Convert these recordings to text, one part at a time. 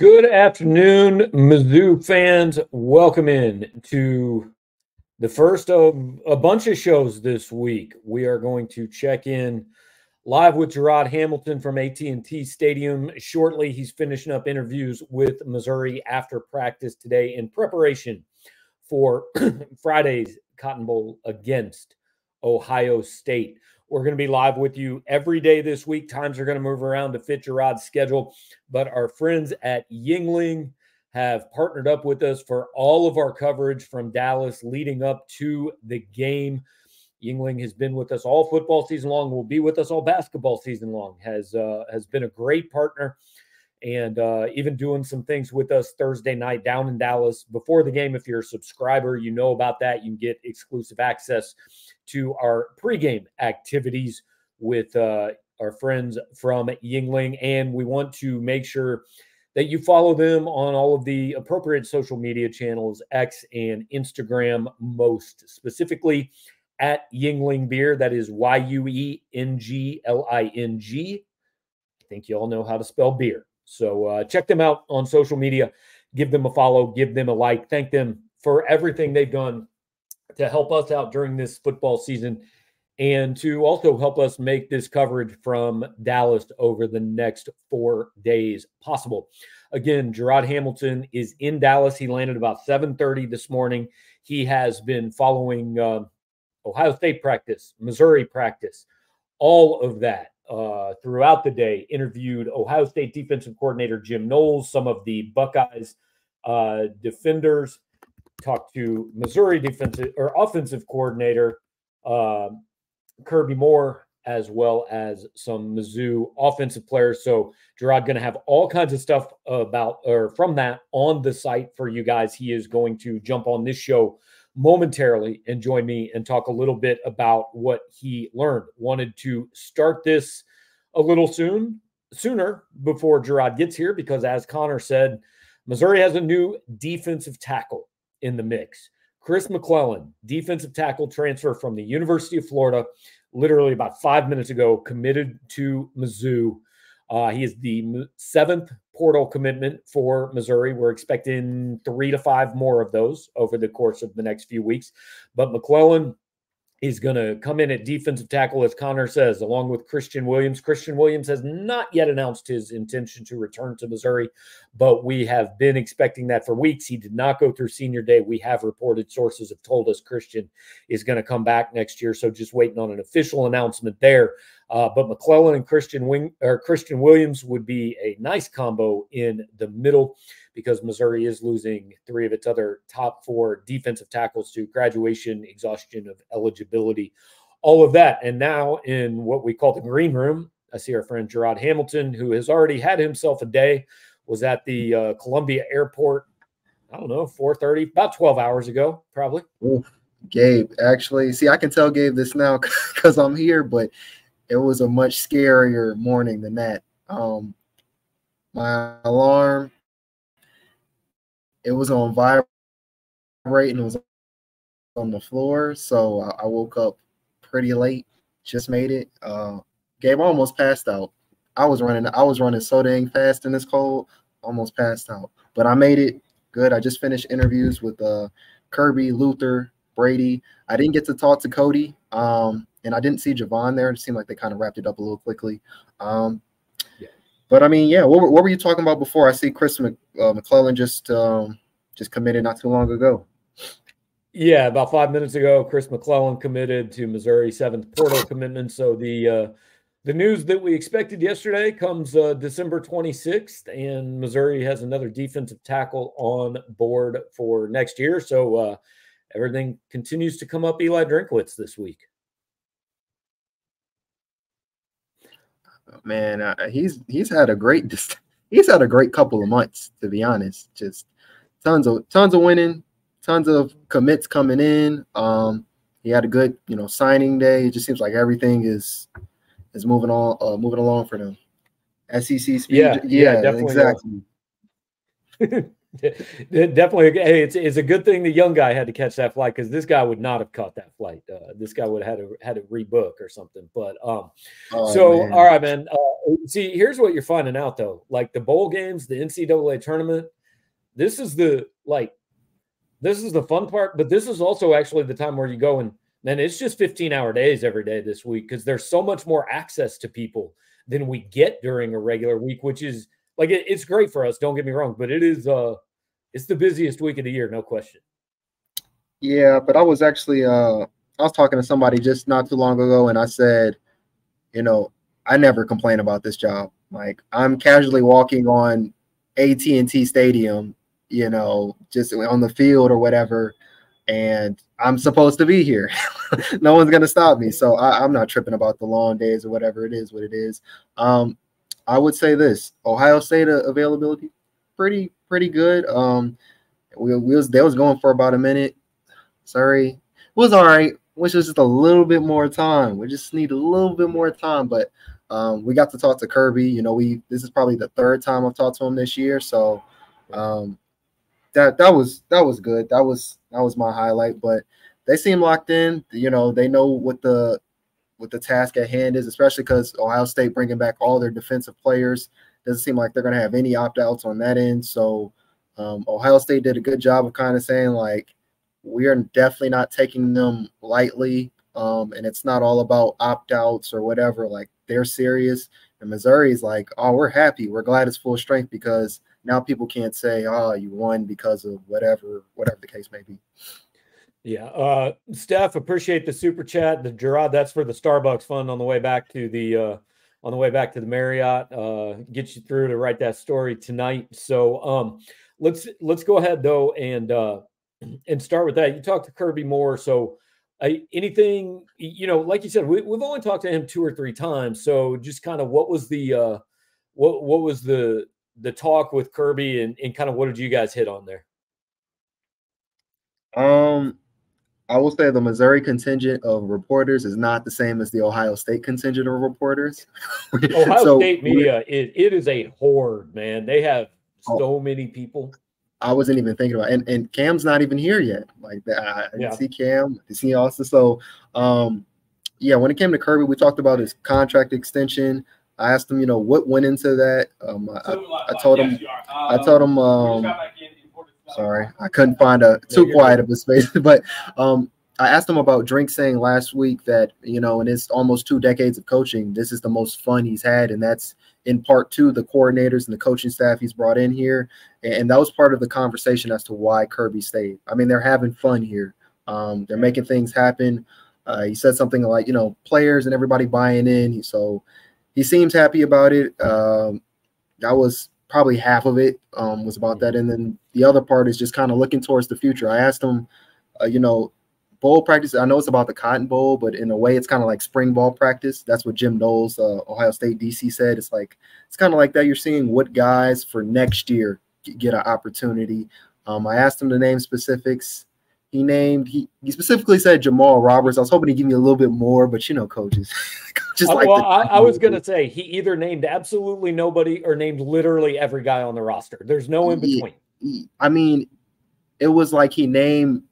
Good afternoon, Mizzou fans. Welcome in to the first of a bunch of shows this week. We are going to check in live with Jarod Hamilton from AT&T Stadium. Shortly, he's finishing up interviews with Missouri after practice today in preparation for Friday's Cotton Bowl against Ohio State. We're going to be live with you every day this week. Times are going to move around to fit Jarod's schedule, but our friends at Yuengling have partnered up with us for all of our coverage from Dallas leading up to the game. Yuengling has been with us all football season long. Will be with us all basketball season long. Has uh, has been a great partner, and uh, even doing some things with us Thursday night down in Dallas before the game. If you're a subscriber, you know about that. You can get exclusive access to our pregame activities with uh, our friends from Yuengling. And we want to make sure that you follow them on all of the appropriate social media channels, X and Instagram, most specifically at Yuengling Beer. That is Y U E N G L I N G. I think you all know how to spell beer. So uh, check them out on social media. Give them a follow, give them a like. Thank them for everything they've done to help us out during this football season and to also help us make this coverage from Dallas over the next four days possible. Again, Jarod Hamilton is in Dallas. He landed about 7:30 this morning. He has been following uh, Ohio State practice, Missouri practice, all of that uh, throughout the day. Interviewed Ohio State defensive coordinator Jim Knowles, some of the Buckeyes uh, defenders talked to Missouri defensive or offensive coordinator uh, Kirby Moore, as well as some Mizzou offensive players. So Jarod going to have all kinds of stuff about or from that on the site for you guys. He is going to jump on this show momentarily and join me and talk a little bit about what he learned. Wanted to start this a little soon, sooner before Jarod gets here because, as Connor said, Missouri has a new defensive tackle in the mix. Chris McClellan, defensive tackle transfer from the University of Florida, literally about five minutes ago, committed to Mizzou. Uh, he is the seventh portal commitment for Missouri. We're expecting three to five more of those over the course of the next few weeks. But McClellan He's going to come in at defensive tackle, as Connor says, along with Christian Williams. Christian Williams has not yet announced his intention to return to Missouri, but we have been expecting that for weeks. He did not go through senior day. We have reported sources have told us Christian is going to come back next year. So just waiting on an official announcement there. Uh, but McClellan and Christian Wing or Christian Williams would be a nice combo in the middle because Missouri is losing three of its other top four defensive tackles to graduation, exhaustion of eligibility, all of that. And now in what we call the green room, I see our friend Jarod Hamilton, who has already had himself a day, was at the uh, Columbia Airport. I don't know, 4:30, about 12 hours ago, probably. Ooh, Gabe, actually, see, I can tell Gabe this now because I'm here, but it was a much scarier morning than that. Um, my alarm, it was on vibrate and it was on the floor, so I, I woke up pretty late. Just made it. Uh, Gabe almost passed out. I was running. I was running so dang fast in this cold, almost passed out. But I made it good. I just finished interviews with uh, Kirby, Luther, Brady. I didn't get to talk to Cody. Um, and I didn't see Javon there. It seemed like they kind of wrapped it up a little quickly. Um, yeah. But I mean, yeah. What, what, were you talking about before? I see Chris Mc, uh, McClellan just um, just committed not too long ago. Yeah, about five minutes ago, Chris McClellan committed to Missouri seventh portal commitment. So the uh, the news that we expected yesterday comes uh, December 26th, and Missouri has another defensive tackle on board for next year. So uh, everything continues to come up Eli Drinkwitz this week. Man, uh, he's he's had a great he's had a great couple of months to be honest. Just tons of tons of winning, tons of commits coming in. Um, he had a good you know signing day. It just seems like everything is is moving on uh, moving along for them. SEC speed, yeah, yeah, yeah exactly. Definitely, hey, it's it's a good thing the young guy had to catch that flight because this guy would not have caught that flight. Uh, this guy would have had to had to rebook or something. But um, oh, so man. all right, man. Uh, see, here's what you're finding out though. Like the bowl games, the NCAA tournament. This is the like, this is the fun part. But this is also actually the time where you go and then it's just 15 hour days every day this week because there's so much more access to people than we get during a regular week, which is like it, it's great for us. Don't get me wrong, but it is uh it's the busiest week of the year, no question. Yeah, but I was actually uh I was talking to somebody just not too long ago, and I said, you know, I never complain about this job. Like I'm casually walking on AT and T Stadium, you know, just on the field or whatever, and I'm supposed to be here. no one's gonna stop me, so I, am not tripping about the long days or whatever it is. What it is. Um, I would say this: Ohio State availability pretty pretty good. Um, we, we was they was going for about a minute. Sorry, it was all right. Wish was just a little bit more time. We just need a little bit more time, but um, we got to talk to Kirby. You know, we this is probably the third time I've talked to him this year, so um, that that was that was good. That was that was my highlight. But they seem locked in. You know, they know what the what the task at hand is, especially because Ohio State bringing back all their defensive players. Doesn't seem like they're going to have any opt outs on that end. So um, Ohio State did a good job of kind of saying like we are definitely not taking them lightly, um, and it's not all about opt outs or whatever. Like they're serious. And Missouri's like, oh, we're happy. We're glad it's full strength because now people can't say, oh, you won because of whatever, whatever the case may be. Yeah. Uh Steph, appreciate the super chat. The Jarod, that's for the Starbucks fund on the way back to the uh on the way back to the Marriott. Uh get you through to write that story tonight. So um let's let's go ahead though and uh and start with that. You talked to Kirby Moore. So uh, anything, you know, like you said, we, we've only talked to him two or three times. So just kind of what was the uh what what was the the talk with Kirby and, and kind of what did you guys hit on there? Um I will say the Missouri contingent of reporters is not the same as the Ohio State contingent of reporters. Ohio so, State media, it, it is a horde, man. They have oh. so oh, many people. I wasn't even thinking about, it. and and Cam's not even here yet. Like I didn't yeah. see Cam, I see Austin. So, um, yeah, when it came to Kirby, we talked about his contract extension. I asked him, you know, what went into that. Um, I, I, told him, I told him, um, Sorry, I couldn't find a too quiet of a space. But um, I asked him about Drink saying last week that you know in his almost two decades of coaching, this is the most fun he's had, and that's in part two the coordinators and the coaching staff he's brought in here, and that was part of the conversation as to why Kirby stayed. I mean, they're having fun here. Um, they're making things happen. Uh, he said something like, you know, players and everybody buying in. So he seems happy about it. Um, that was probably half of it um, was about that, and then the other part is just kind of looking towards the future. I asked him, uh, you know, bowl practice. I know it's about the Cotton Bowl, but in a way, it's kind of like spring ball practice. That's what Jim Knowles, uh, Ohio State DC, said. It's like it's kind of like that. You're seeing what guys for next year get an opportunity. Um, I asked him to name specifics. He named he, he specifically said Jamal Roberts. I was hoping to give me a little bit more, but you know, coaches. coaches uh, like well, I, I, was gonna say he either named absolutely nobody or named literally every guy on the roster. There's no in between. I mean, it was like he named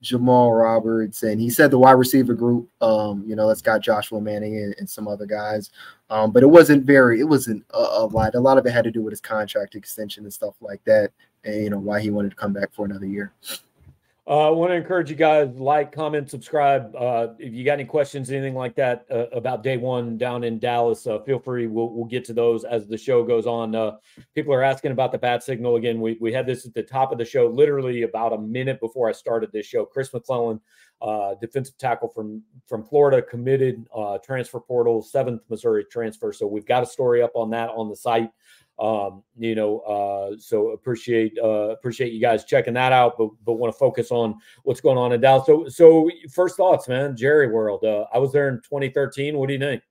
Jamal Roberts and he said the wide receiver group. Um, you know, that's got Joshua Manning and, and some other guys. Um, but it wasn't very. It wasn't a, a lot. A lot of it had to do with his contract extension and stuff like that, and you know why he wanted to come back for another year. Uh, I want to encourage you guys like, comment, subscribe. Uh, if you got any questions, anything like that uh, about day one down in Dallas, uh, feel free. We'll, we'll get to those as the show goes on. Uh, people are asking about the bat signal again. We, we had this at the top of the show, literally about a minute before I started this show. Chris McClellan, uh, defensive tackle from from Florida, committed transfer portal, seventh Missouri transfer. So we've got a story up on that on the site. Um, you know, uh, so appreciate uh, appreciate you guys checking that out, but but want to focus on what's going on in Dallas. So so first thoughts, man, Jerry World. Uh, I was there in 2013. What do you think?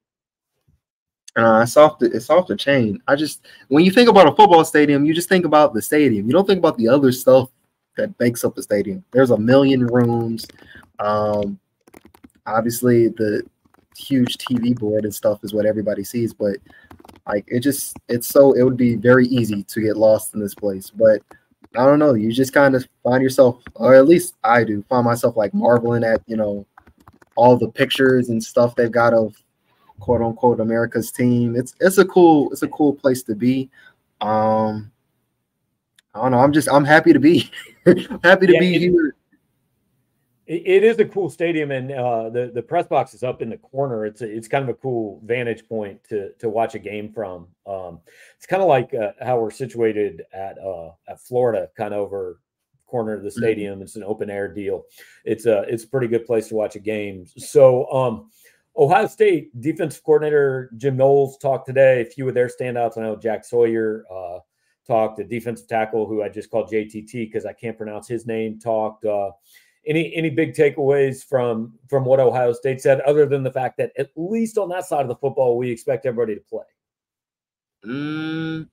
Uh, it's off the it's off the chain. I just when you think about a football stadium, you just think about the stadium. You don't think about the other stuff that makes up the stadium. There's a million rooms. Um, obviously the huge TV board and stuff is what everybody sees, but like it just it's so it would be very easy to get lost in this place. But I don't know. You just kind of find yourself, or at least I do, find myself like marveling at you know all the pictures and stuff they've got of quote unquote America's team. It's it's a cool it's a cool place to be. Um, I don't know. I'm just I'm happy to be happy to yeah, be here. It is a cool stadium, and uh, the the press box is up in the corner. It's a, it's kind of a cool vantage point to to watch a game from. Um, it's kind of like uh, how we're situated at uh, at Florida, kind of over corner of the mm-hmm. stadium. It's an open air deal. It's a it's a pretty good place to watch a game. So um, Ohio State defensive coordinator Jim Knowles talked today. A few of their standouts. I know Jack Sawyer uh, talked. The defensive tackle who I just called JTT because I can't pronounce his name talked. Uh, any any big takeaways from from what Ohio State said, other than the fact that at least on that side of the football, we expect everybody to play. Mm,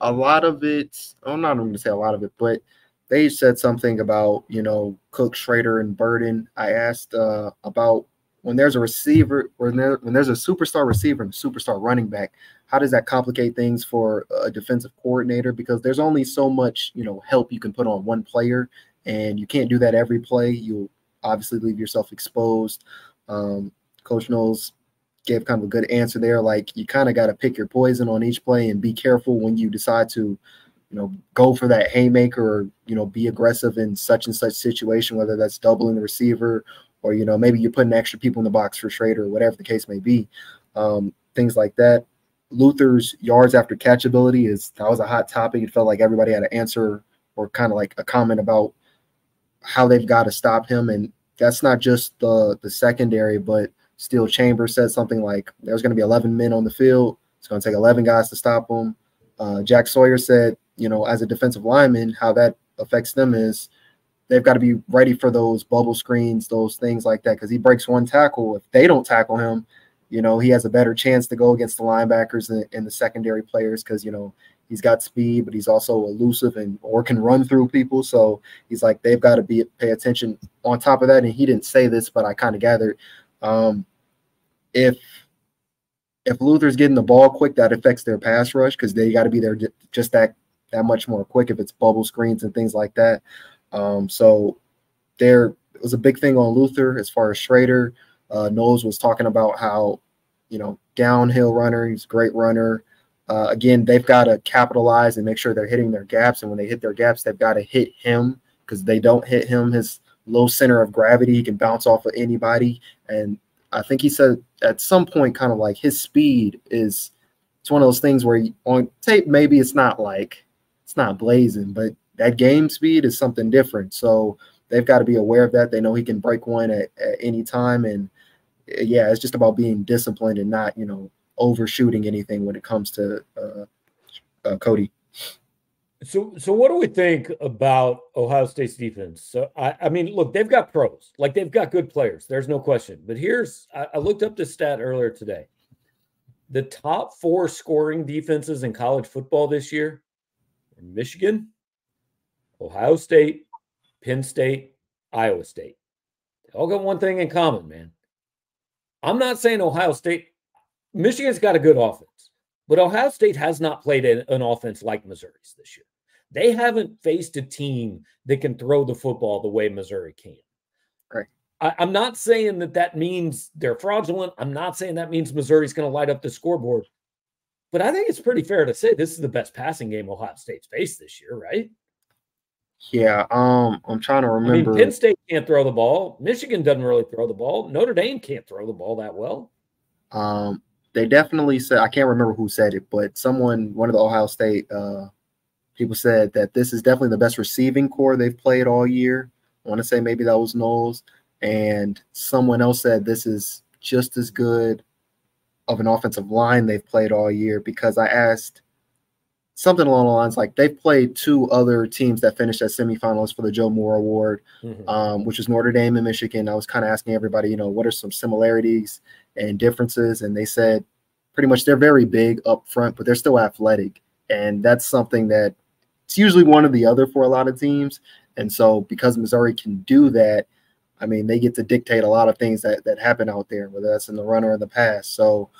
a lot of it. I'm not going to say a lot of it, but they said something about you know Cook, Schrader, and Burden. I asked uh, about when there's a receiver, when there when there's a superstar receiver and a superstar running back, how does that complicate things for a defensive coordinator? Because there's only so much you know help you can put on one player, and you can't do that every play. You'll obviously leave yourself exposed. Um, Coach Knowles gave kind of a good answer there. Like you kind of got to pick your poison on each play and be careful when you decide to you know, go for that haymaker or, you know, be aggressive in such and such situation, whether that's doubling the receiver or, you know, maybe you're putting extra people in the box for Schrader or whatever the case may be. Um, things like that. Luther's yards after catch ability is that was a hot topic. It felt like everybody had an answer or kind of like a comment about how they've got to stop him. And that's not just the the secondary, but Steele Chambers said something like there's going to be 11 men on the field. It's going to take 11 guys to stop him. Uh, Jack Sawyer said you know, as a defensive lineman, how that affects them is they've got to be ready for those bubble screens, those things like that. Because he breaks one tackle, if they don't tackle him, you know, he has a better chance to go against the linebackers and the secondary players because you know he's got speed, but he's also elusive and or can run through people. So he's like they've got to be pay attention. On top of that, and he didn't say this, but I kind of gathered um, if if Luther's getting the ball quick, that affects their pass rush because they got to be there just that that much more quick if it's bubble screens and things like that. Um, so there was a big thing on Luther as far as Schrader. Uh, Knowles was talking about how, you know, downhill runner, he's a great runner. Uh, again, they've got to capitalize and make sure they're hitting their gaps. And when they hit their gaps, they've got to hit him because they don't hit him. His low center of gravity, he can bounce off of anybody. And I think he said at some point, kind of like his speed is it's one of those things where on tape, maybe it's not like it's not blazing, but that game speed is something different. So they've got to be aware of that. They know he can break one at, at any time. And yeah, it's just about being disciplined and not, you know, overshooting anything when it comes to uh, uh, Cody. So, so what do we think about Ohio State's defense? So, I, I mean, look, they've got pros, like they've got good players. There's no question. But here's, I, I looked up this stat earlier today. The top four scoring defenses in college football this year Michigan, Ohio State, Penn State, Iowa State. They all got one thing in common, man. I'm not saying Ohio State, Michigan's got a good offense, but Ohio State has not played an offense like Missouri's this year. They haven't faced a team that can throw the football the way Missouri can. Right. I, am not saying that that means they're fraudulent. I'm not saying that means Missouri's going to light up the scoreboard. But I think it's pretty fair to say this is the best passing game Ohio State's faced this year, right? Yeah, um, I'm trying to remember. I mean, Penn State can't throw the ball. Michigan doesn't really throw the ball. Notre Dame can't throw the ball that well. Um, they definitely said I can't remember who said it, but someone, one of the Ohio State uh, people said that this is definitely the best receiving corps they've played all year. I want to say maybe that was Knowles, and someone else said this is just as good of an offensive line they've played all year because I asked something along the lines like they've played two other teams that finished as semifinalists for the Joe Moore Award, mm-hmm. um, which is Notre Dame and Michigan. I was kind of asking everybody, you know, what are some similarities and differences, and they said pretty much they're very big up front, but they're still athletic, and that's something that it's usually one or the other for a lot of teams. And so because Missouri can do that, I mean, they get to dictate a lot of things that that happen out there, whether that's in the run or in the pass. So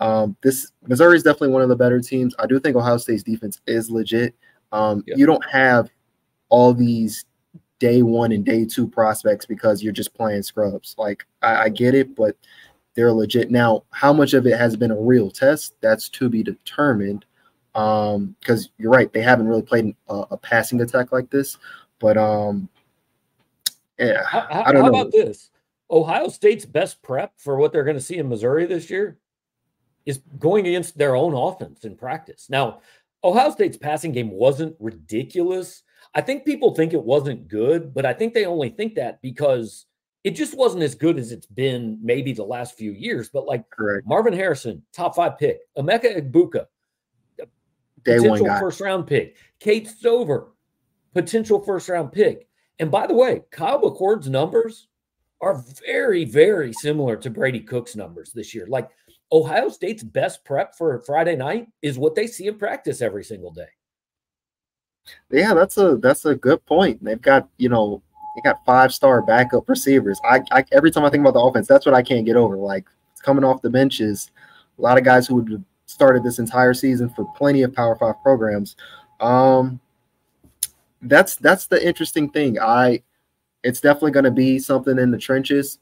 um, this Missouri is definitely one of the better teams. I do think Ohio State's defense is legit. Um, yeah. You don't have all these day one and day two prospects because you're just playing scrubs. Like I, I get it, but they're legit. Now, how much of it has been a real test? That's to be determined. Um, because you're right, they haven't really played a, a passing attack like this. But um, yeah, how, how, I don't how know. about this? Ohio State's best prep for what they're going to see in Missouri this year is going against their own offense in practice. Now, Ohio State's passing game wasn't ridiculous. I think people think it wasn't good, but I think they only think that because it just wasn't as good as it's been maybe the last few years. But like Correct. Marvin Harrison, top five pick, Emeka Egbuka, Day potential first round pick, Cade Stover, potential first round pick. And by the way, Kyle McCord's numbers are very, very similar to Brady Cook's numbers this year. Like Ohio State's best prep for Friday night is what they see in practice every single day. Yeah, that's a that's a good point. They've got you know they got five star backup receivers. I, I every time I think about the offense, that's what I can't get over. Like it's coming off the benches, a lot of guys who would have started this entire season for plenty of Power Five programs. Um, that's that's the interesting thing. I it's definitely going to be something in the trenches.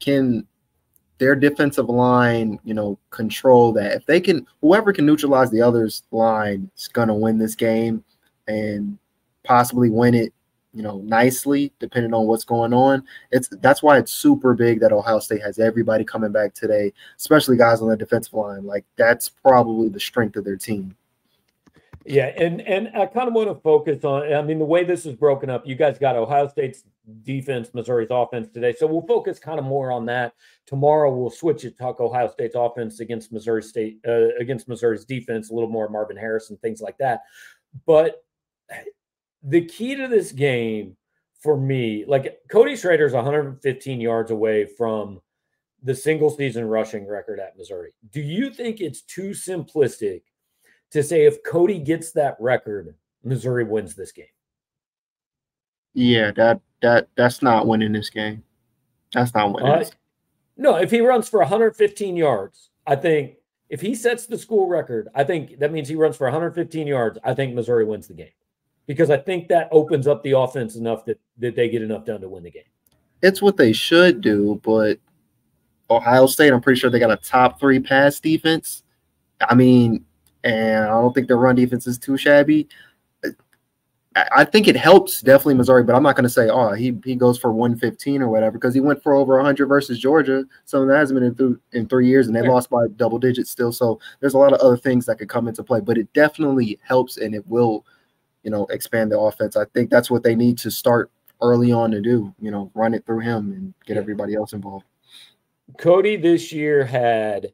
Can their defensive line, you know, control that? If they can, whoever can neutralize the other's line is going to win this game and possibly win it, you know, nicely, depending on what's going on. It's that's why it's super big that Ohio State has everybody coming back today, especially guys on the defensive line. Like that's probably the strength of their team. Yeah, and and I kind of want to focus on. I mean, the way this is broken up, you guys got Ohio State's defense, Missouri's offense today, so we'll focus kind of more on that. Tomorrow, we'll switch it talk Ohio State's offense against Missouri State uh, against Missouri's defense, a little more Marvin Harrison, things like that. But the key to this game for me, like Cody Schrader's 115 yards away from the single season rushing record at Missouri. Do you think it's too simplistic? to say if Cody gets that record, Missouri wins this game. Yeah, that that that's not winning this game. That's not winning. Uh, no, if he runs for 115 yards, I think if he sets the school record, I think that means he runs for 115 yards. I think Missouri wins the game because I think that opens up the offense enough that that they get enough done to win the game. It's what they should do, but Ohio State, I'm pretty sure they got a top three pass defense. I mean, and I don't think their run defense is too shabby. I think it helps definitely Missouri, but I'm not going to say, oh, he he goes for 115 or whatever because he went for over 100 versus Georgia. Some that hasn't been in, th- in three years, and they lost by double digits still. So there's a lot of other things that could come into play, but it definitely helps and it will, you know, expand the offense. I think that's what they need to start early on to do. You know, run it through him and get everybody else involved. Cody this year had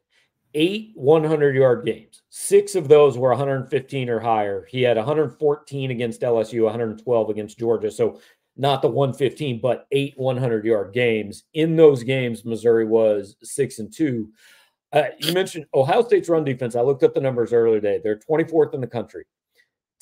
eight 100 yard games. Six of those were 115 or higher. He had 114 against LSU, 112 against Georgia. So not the 115, but eight 100 yard games. In those games, Missouri was six and two. Uh, you mentioned Ohio State's run defense. I looked up the numbers earlier today. They're 24th in the country.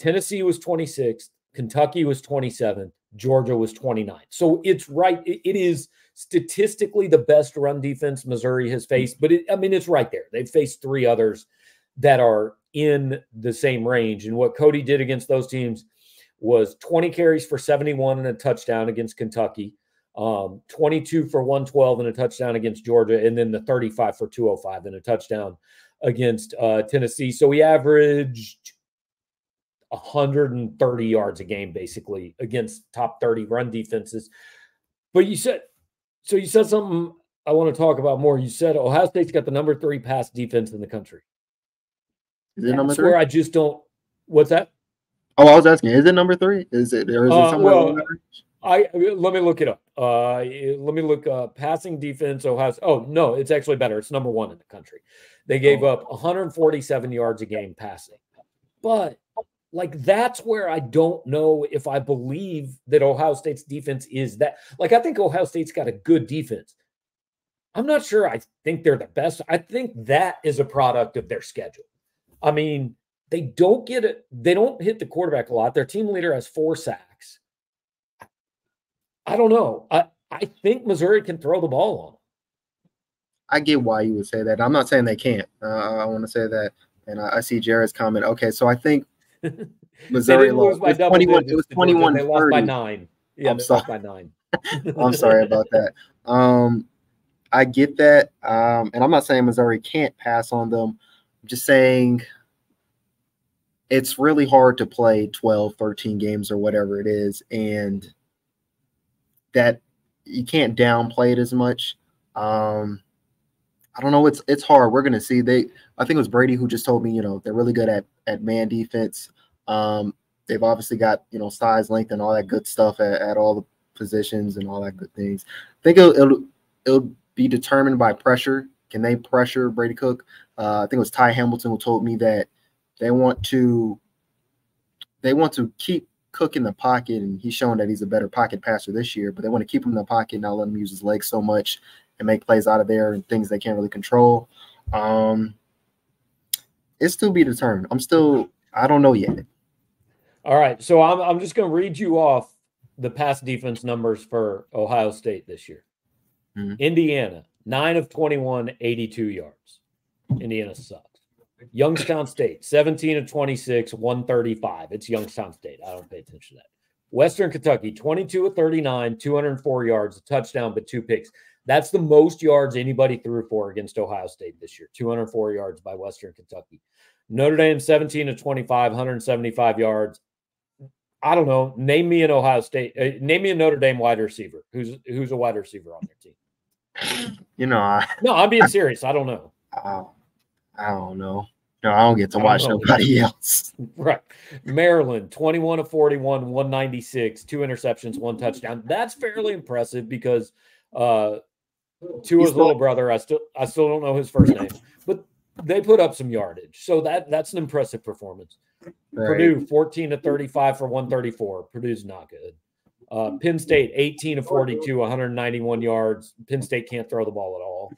Tennessee was 26th. Kentucky was 27th. Georgia was 29. So it's right. it, it is statistically the best run defense Missouri has faced, but it, I mean, it's right there. They've faced three others that are in the same range. And what Cody did against those teams was 20 carries for 71 and a touchdown against Kentucky, um, 22 for 112 and a touchdown against Georgia, and then the 35 for 205 and a touchdown against uh, Tennessee. So he averaged 130 yards a game basically against top 30 run defenses. But you said so you said something I want to talk about more. You said Ohio State's got the number three pass defense in the country. Is it number three? I just don't. What's that? Oh, I was asking. Is it number three? Is it or is it uh, somewhere? Well, I let me look it up. Uh, let me look. Uh, passing defense. Ohio. Oh no, it's actually better. It's number one in the country. They gave oh. up 147 yards a game passing, but like that's where I don't know if I believe that Ohio State's defense is that. Like I think Ohio State's got a good defense. I'm not sure I think they're the best. I think that is a product of their schedule. I mean, they don't get it, they don't hit the quarterback a lot. Their team leader has four sacks. I don't know. I, I think Missouri can throw the ball on them. I get why you would say that. I'm not saying they can't. Uh, I want to say that. And I, I see Jared's comment. Okay, so I think Missouri lost. by It was double 21. digits It was 21 They lost by nine. Yeah, I'm sorry. lost by nine. I'm sorry about that. Um, I get that. Um, and I'm not saying Missouri can't pass on them. I'm just saying it's really hard to play 12, 13 games or whatever it is. And that you can't downplay it as much. Um, I don't know. It's it's hard. We're gonna see. They I think it was Brady who just told me, you know, they're really good at at man defense. Um, they've obviously got, you know, size, length, and all that good stuff at, at all the positions and all that good things. I think it'll, it'll it'll be determined by pressure. Can they pressure Brady Cook? Uh, I think it was Ty Hamilton who told me that they want to they want to keep Cook in the pocket, and he's shown that he's a better pocket passer this year. But they want to keep him in the pocket, not let him use his legs so much and make plays out of there and things they can't really control. Um, it's still be determined. I'm still I don't know yet. All right. So I'm I'm just gonna read you off the pass defense numbers for Ohio State this year. Mhm. Indiana, nine of 21, 82 yards. Indiana sucks. Youngstown State, 17 of 26, 135. It's Youngstown State. I don't pay attention to that. Western Kentucky, 22 of 39, 204 yards, a touchdown, but two picks. That's the most yards anybody threw for against Ohio State this year. 204 yards by Western Kentucky. Notre Dame, 17 to 25, 175 yards. I don't know. Name me an Ohio State. Uh, name me a Notre Dame wide receiver. Who's who's a wide receiver on their team? You know, I No, I'm being serious. I don't know. I, I don't know. No, I don't get to don't watch know. nobody else. Right. Maryland, 21 to 41, 196, two interceptions, one touchdown. That's fairly impressive because uh Tua's still- little brother, I still I still don't know his first name, but they put up some yardage. So that that's an impressive performance. Right. Purdue 14 to 35 for 134. Purdue's not good. Uh, Penn State 18 to 42, 191 yards. Penn State can't throw the ball at all.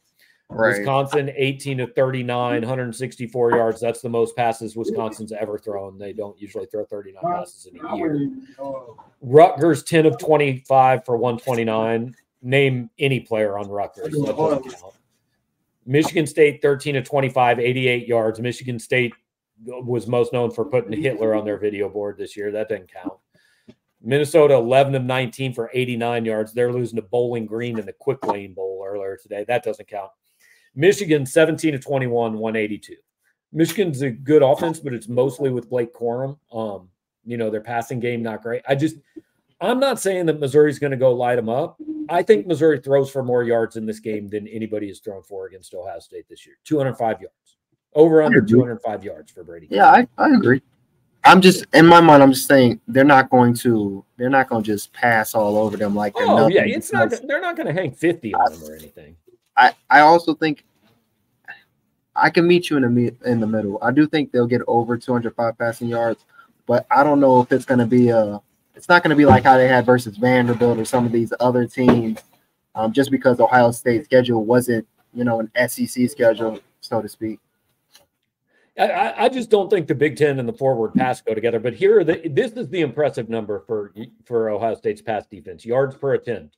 Right. Wisconsin 18 to 39, 164 yards. That's the most passes Wisconsin's ever thrown. They don't usually throw 39 passes in a year. Rutgers 10 of 25 for 129. Name any player on Rutgers. That doesn't count. Michigan State 13 to 25, 88 yards. Michigan State was most known for putting Hitler on their video board this year. That didn't count. Minnesota 11 of 19 for 89 yards. They're losing to Bowling Green in the Quick Lane Bowl earlier today. That doesn't count. Michigan 17 to 21, 182. Michigan's a good offense, but it's mostly with Blake Corum. Um, you know, their passing game not great. I just I'm not saying that Missouri's going to go light them up. I think Missouri throws for more yards in this game than anybody has thrown for against Ohio State this year. 205 yards. Over under 205 yards for Brady. Yeah, I, I agree. I'm just in my mind. I'm just saying they're not going to. They're not going to just pass all over them like they're Oh nothing. yeah, it's not. They're not going to hang 50 on them or anything. I I also think I can meet you in the mi- in the middle. I do think they'll get over 205 passing yards, but I don't know if it's going to be a. It's not going to be like how they had versus Vanderbilt or some of these other teams, um, just because Ohio State's schedule wasn't you know an SEC schedule, so to speak. I- I, just don't think the Big Ten and the forward pass go together. But here, the, this is the impressive number for for Ohio State's pass defense: yards per attempt,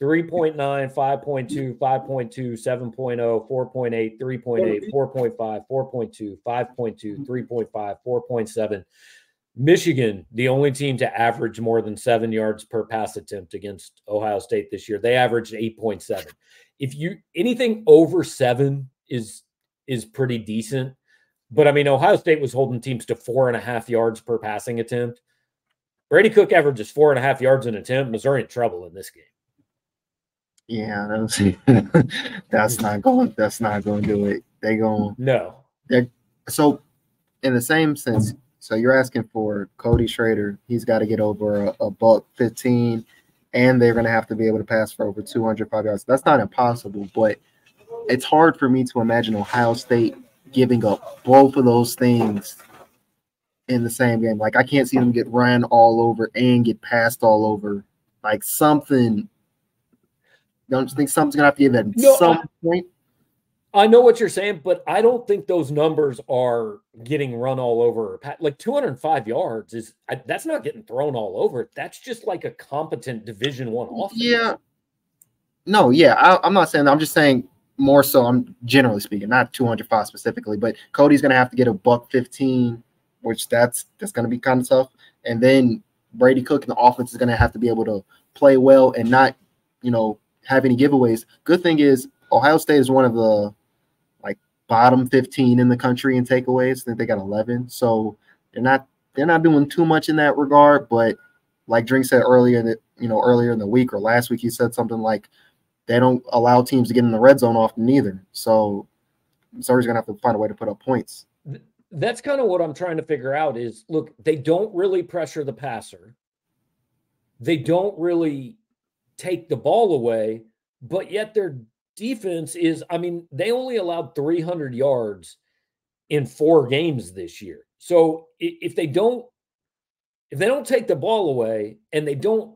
3.9, 5.2, 5.2, 7.0, 4.8, 3.8, 4.5, 4.2, 5.2, 3.5, 4.7. Michigan, the only team to average more than seven yards per pass attempt against Ohio State this year. They averaged 8.7. If you anything over seven is is pretty decent. But I mean, Ohio State was holding teams to four and a half yards per passing attempt. Brady Cook averages four and a half yards an attempt. Missouri in trouble in this game. Yeah, that's that's not going. That's not going to do it. They going No. They so in the same sense. So you're asking for Cody Schrader. He's got to get over a, a buck fifteen, and they're going to have to be able to pass for over 205 yards. That's not impossible, but it's hard for me to imagine Ohio State giving up both of those things in the same game. Like I can't see them get run all over and get passed all over. Like something. Don't you think something's gonna have to give at No, some I- point? I know what you're saying, but I don't think those numbers are getting run all over. Like 205 yards is I, that's not getting thrown all over. That's just like a competent Division One offense. Yeah. No, yeah, I, I'm not saying that. I'm just saying more so. I'm generally speaking, not 205 specifically, but Cody's gonna have to get a buck 15 which that's that's going to be kind of tough. And then Brady Cook and the offense is going to have to be able to play well and not, you know, have any giveaways. Good thing is Ohio State is one of the bottom 15 in the country in takeaways. I think they got 11. So they're not they're not doing too much in that regard. But like Drink said earlier that you know earlier in the week or last week, he said something like they don't allow teams to get in the red zone often either. So Missouri's gonna have to find a way to put up points. That's kind of what I'm trying to figure out. Is look, they don't really pressure the passer. They don't really take the ball away, but yet their defense is, I mean, they only allowed 300 yards in four games this year. So if they don't if they don't take the ball away and they don't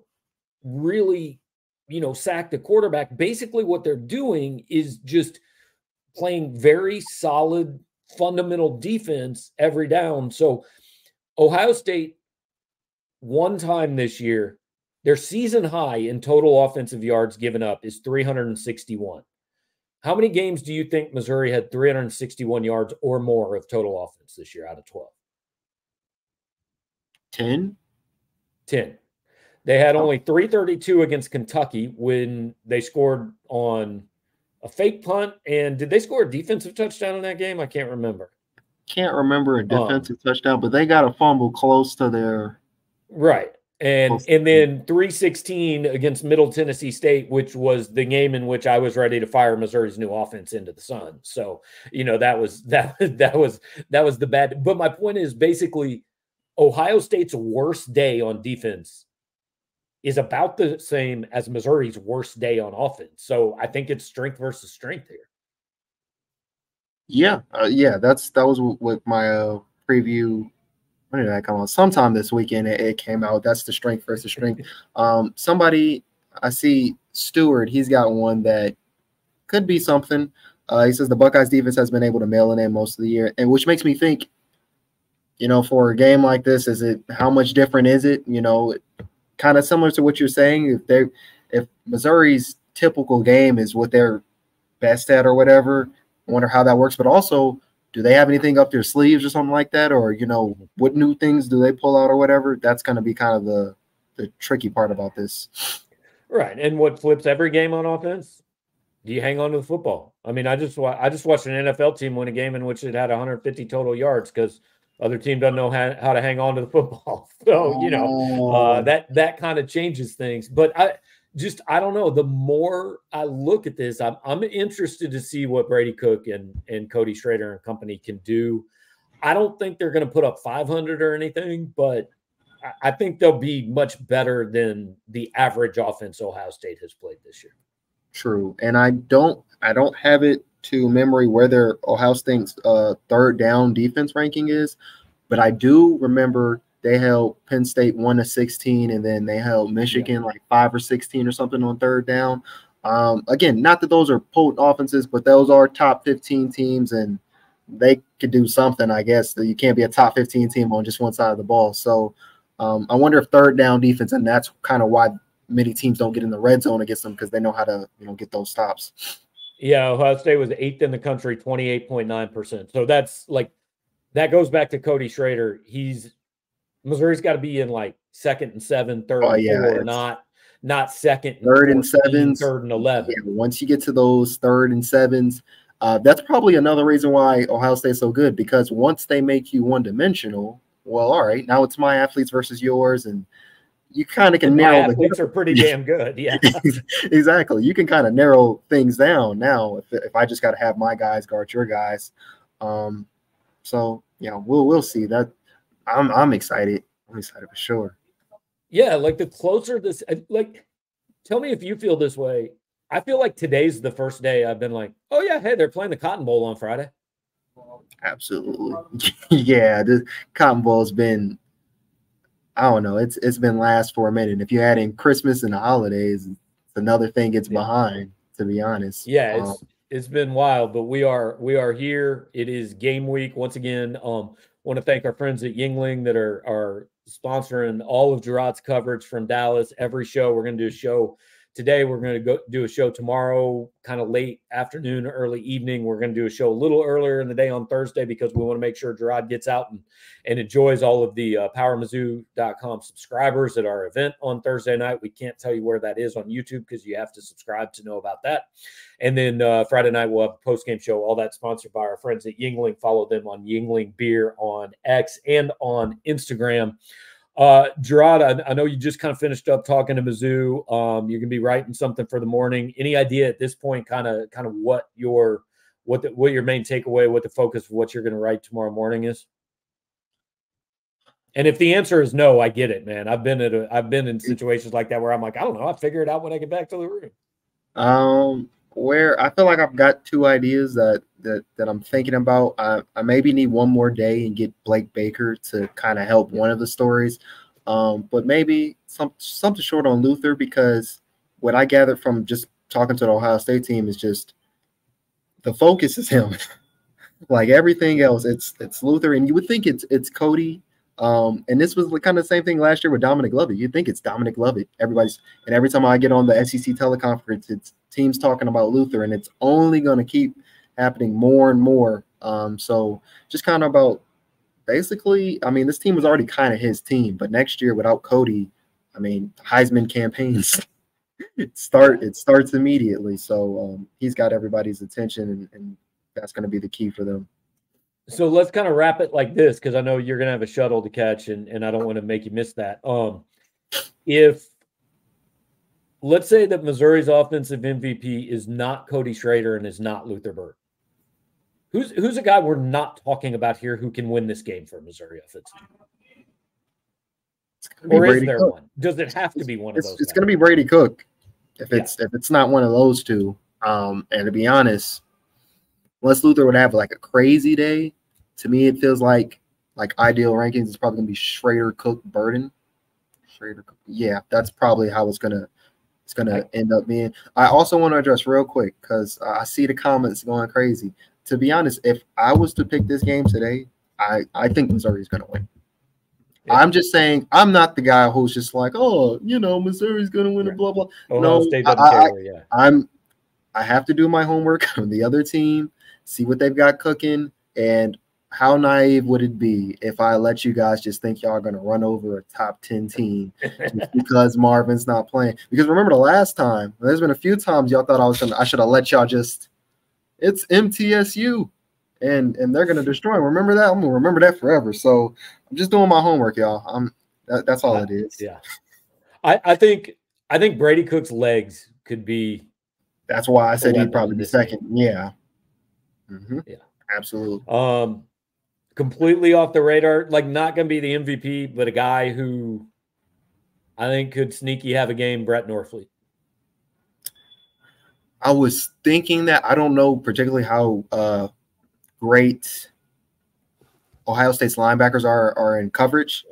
really, you know, sack the quarterback, basically what they're doing is just playing very solid fundamental defense every down. So Ohio State one time this year, their season high in total offensive yards given up is 361. How many games do you think Missouri had 361 yards or more of total offense this year out of 12? 10. 10. They had only 332 against Kentucky when they scored on a fake punt. And did they score a defensive touchdown in that game? I can't remember. Can't remember a defensive um, touchdown, but they got a fumble close to their right. And and then 316 against Middle Tennessee State, which was the game in which I was ready to fire Missouri's new offense into the sun. So, you know, that was that that was that was the bad. But my point is basically Ohio State's worst day on defense is about the same as Missouri's worst day on offense. So I think it's strength versus strength here. Yeah, uh, yeah, that's that was what my uh, preview. When did that come out? Sometime this weekend it, it came out. That's the strength versus strength. Um, somebody I see Stewart. He's got one that could be something. Uh, he says the Buckeyes defense has been able to mail it in most of the year, and which makes me think. You know, for a game like this, is it how much different is it? You know, kind of similar to what you're saying. If they if Missouri's typical game is what they're best at or whatever, I wonder how that works. But also, do they have anything up their sleeves or something like that? Or, you know, what new things do they pull out or whatever? That's gonna be kind of the the tricky part about this. Right. And what flips every game on offense? Do you hang on to the football? I mean, I just I just watched an NFL team win a game in which it had 150 total yards because other team doesn't know how, how to hang on to the football. So, you know, uh, oh. that that kind of changes things. But I just I don't know. The more I look at this, I'm I'm interested to see what Brady Cook and and Cody Schrader and company can do. I don't think they're going to put up 500 or anything, but I, think they'll be much better than the average offense Ohio State has played this year. True, and I don't I don't have it to memory where their Ohio State's uh, third down defense ranking is, but I do remember they held Penn State one to sixteen, and then they held Michigan yeah. like five or sixteen or something on third down. Um, again, not that those are potent offenses, but those are top fifteen teams, and they could do something. I guess that you can't be a top fifteen team on just one side of the ball. So um, I wonder if third down defense, and that's kind of why many teams don't get in the red zone against them because they know how to you know get those stops. Yeah, Ohio State was eighth in the country, 28.9%. So that's like that goes back to Cody Schrader. He's Missouri's got to be in like second and seven, third oh, and yeah, four, not not second, and third and sevens, third and eleven. Yeah, once you get to those third and sevens, uh, that's probably another reason why Ohio State's so good because once they make you one dimensional, well, all right, now it's my athletes versus yours, and you kind of can narrow the athletes are pretty damn good. Yeah, exactly. You can kind of narrow things down now if, if I just got to have my guys guard your guys. Um, so yeah, we'll we'll see that. I'm I'm excited. I'm excited for sure. Yeah, like the closer this, like, tell me if you feel this way. I feel like today's the first day I've been like, oh yeah, hey, they're playing the Cotton Bowl on Friday. Absolutely, yeah. The Cotton Bowl's been I don't know. It's it's been last for a minute. If you add in Christmas and the holidays, another thing gets yeah. behind. To be honest, yeah, it's um, it's been wild, but we are we are here. It is game week once again. Um, want to thank our friends at Yuengling that are are sponsoring all of Jarod's coverage from Dallas. Every show we're going to do a show today. We're going to go do a show tomorrow, kind of late afternoon, early evening. We're going to do a show a little earlier in the day on Thursday because we want to make sure Jarod gets out and, and enjoys all of the uh, PowerMizzou.com subscribers at our event on Thursday night. We can't tell you where that is on YouTube because you have to subscribe to know about that. And then uh, Friday night we'll have a post game show. All that sponsored by our friends at Yuengling. Follow them on Yuengling Beer on X and on Instagram. Uh, Jarod, I, I, know you just kind of finished up talking to Mizzou. Um, you're gonna be writing something for the morning. Any idea at this point, kind of, kind of what your what the, what your main takeaway, what the focus of what you're gonna write tomorrow morning is? And if the answer is no, I get it, man. I've been at a, I've been in situations like that where I'm like, I don't know, I'll figure it out when I get back to the room. Um, where I feel like I've got two ideas that that that I'm thinking about. I, I maybe need one more day and get Blake Baker to kind of help one of the stories. Um, but maybe some something short on Luther because what I gathered from just talking to the Ohio State team is just the focus is him. like everything else, it's it's Luther, and you would think it's it's Cody um, and this was kind of the same thing last year with Dominic Lovett. You think it's Dominic Lovett. Everybody's and every time I get on the SEC teleconference, it's teams talking about Luther, and it's only going to keep happening more and more. Um, so just kind of about basically, I mean, this team was already kind of his team, but next year without Cody, I mean, Heisman campaigns it start it starts immediately. So um, he's got everybody's attention, and, and that's going to be the key for them. So let's kind of wrap it like this because I know you're going to have a shuttle to catch, and, and I don't want to make you miss that. Um, if let's say that Missouri's offensive MVP is not Cody Schrader and is not Luther Burden, who's who's a guy we're not talking about here who can win this game for Missouri offensive? Or is there Cook. one? Does it have to be one it's, of those? It's going to be Brady Cook. If it's yeah. if it's not one of those two, um, and to be honest, unless Luther would have like a crazy day, to me it feels like like ideal rankings is probably gonna be Schrader, Cook, Burden. Schrader, yeah, that's probably how it's gonna it's gonna end up being. I also want to address real quick because I see the comments going crazy. To be honest, if I was to pick this game today, I I think Missouri's gonna win. Yeah. I'm just saying I'm not the guy who's just like, oh, you know, Missouri's gonna win yeah. and blah blah. Ohio no, State doesn't I, care, yeah. I'm I have to do my homework on the other team see what they've got cooking, and how naive would it be if I let you guys just think y'all are going to run over a top 10 team because Marvin's not playing? Because remember the last time, there's been a few times y'all thought I was going to, I should have let y'all just, it's MTSU and and they're going to destroy. Them. Remember that? I'm going to remember that forever. So I'm just doing my homework, y'all. I'm, that, that's all it is. Yeah. I, I think, I think Brady Cook's legs could be. That's why I said he'd probably be second. Yeah. Mm-hmm. Yeah, absolutely. Um, completely off the radar. Like not going to be the MVP, but a guy who I think could sneaky have a game. Brett Norfleet. I was thinking that I don't know particularly how uh, great Ohio State's linebackers are are in coverage.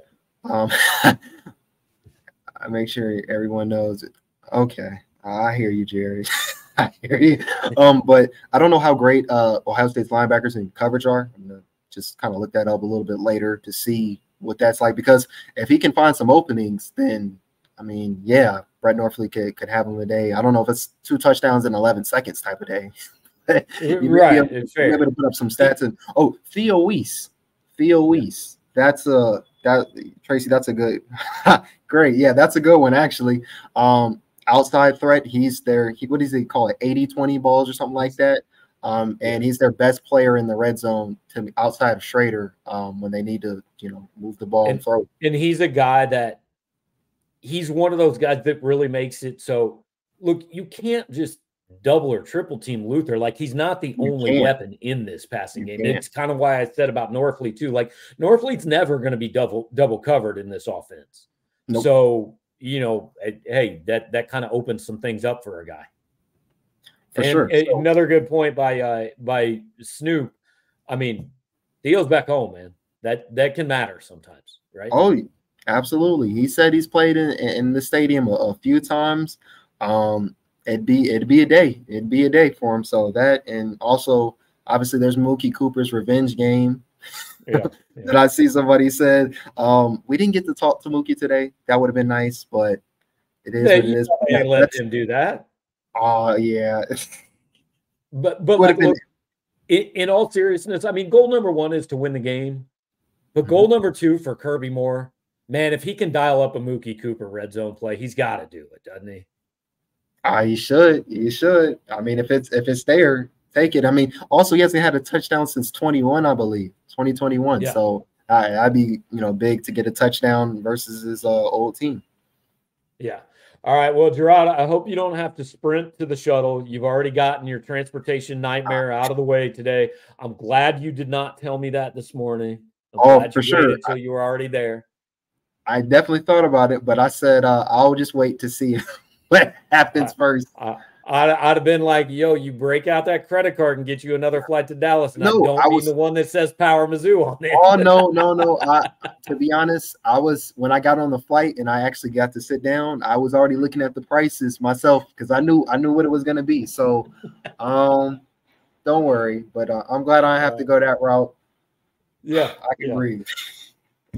Um, I make sure everyone knows it. Okay, I hear you, Jerry. I hear you. Um, but I don't know how great uh, Ohio State's linebackers in coverage are. I'm gonna just kind of look that up a little bit later to see what that's like. Because if he can find some openings, then I mean, yeah, Brett Norfleet could, could have him a day. I don't know if it's two touchdowns in 11 seconds type of day. you right, able, it's fair. able to put up some stats. And oh, Theo Wease, Theo Wease, that's a that Tracy. That's a good, great. Yeah, that's a good one actually. Um, outside threat. He's their he, what does he call it? 80-20 balls or something like that. Um, and he's their best player in the red zone to outside of Schrader um, when they need to, you know, move the ball and, and throw. And he's a guy that he's one of those guys that really makes it so. Look, you can't just double or triple team Luther. Like he's not the you only can't. weapon in this passing you game. It's kind of why I said about Norfleet too. Like Norfleet's never going to be double double covered in this offense. Nope. So you know, hey, that that kind of opens some things up for a guy. For and sure. Another good point by uh by Snoop. I mean, Theo's back home, man. That that can matter sometimes, right? Oh, absolutely. He said he's played in in the stadium a, a few times. Um, it'd be it'd be a day. It'd be a day for him. So that and also obviously there's Mookie Cooper's revenge game yeah, yeah. that I see somebody said. Um, we didn't get to talk to Mookie today. That would have been nice, but It is. what it is. Yeah, let him do that. Oh yeah. but but like, look, in, in, all seriousness, I mean, goal number one is to win the game, but goal mm-hmm. number two for Kirby Moore, man, if he can dial up a Mookie Cooper red zone play, he's got to do it, doesn't he? Ah, uh, he should. He should. I mean, if it's if it's there, take it. I mean, also he hasn't had a touchdown since 21, I believe, 2021. Yeah. So I, I'd be you know big to get a touchdown versus his uh, old team. Yeah. All right. Well, Jarod, I hope you don't have to sprint to the shuttle. You've already gotten your transportation nightmare out of the way today. I'm glad you did not tell me that this morning. I'm oh, for sure. Until you were already there. I definitely thought about it, but I said uh, I'll just wait to see what happens first. I, I'd, I'd, have been like, "Yo, you break out that credit card and get you another flight to Dallas." And no, I don't I was, mean the one that says Power Mizzou on it. Oh no, no, no! I, to be honest, I was when I got on the flight and I actually got to sit down. I was already looking at the prices myself because I knew I knew what it was going to be. So, um, don't worry. But uh, I'm glad I have to go that route. Yeah, I can yeah. breathe.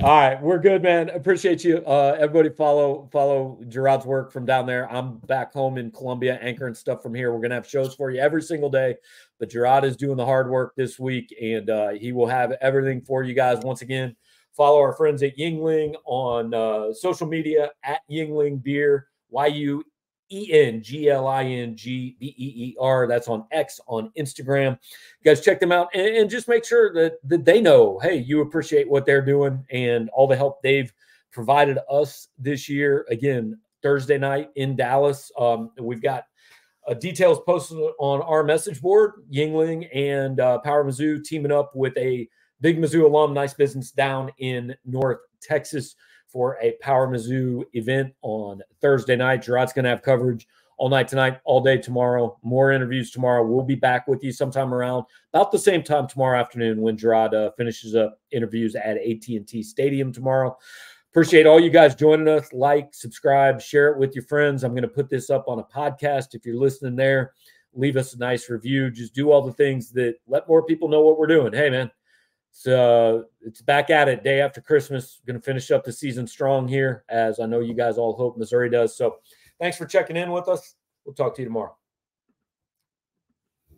All right, we're good, man. Appreciate you. Uh, everybody follow follow Jarod's work from down there. I'm back home in Columbia, anchoring stuff from here. We're gonna have shows for you every single day, but Jarod is doing the hard work this week, and uh, he will have everything for you guys. Once again, follow our friends at Yuengling on uh, social media at Yuengling Beer. Y U E N G L I N G B E E R. That's on X, on Instagram. You guys check them out and, and, just make sure that, that they know, hey, you appreciate what they're doing and all the help they've provided us this year. Again, Thursday night in Dallas. Um, we've got uh, details posted on our message board. Yuengling and uh, Power Mizzou teaming up with a big Mizzou alum, nice business down in North Texas for a Power Mizzou event on Thursday night. Jarod's going to have coverage all night tonight, all day tomorrow. More interviews tomorrow. We'll be back with you sometime around about the same time tomorrow afternoon when Jarod uh, finishes up interviews at AT&T Stadium tomorrow. Appreciate all you guys joining us. Like, subscribe, share it with your friends. I'm going to put this up on a podcast. If you're listening there, leave us a nice review. Just do all the things that let more people know what we're doing. Hey, man, so it's back at it day after Christmas. Going to finish up the season strong here, as I know you guys all hope Missouri does. So thanks for checking in with us. We'll talk to you tomorrow.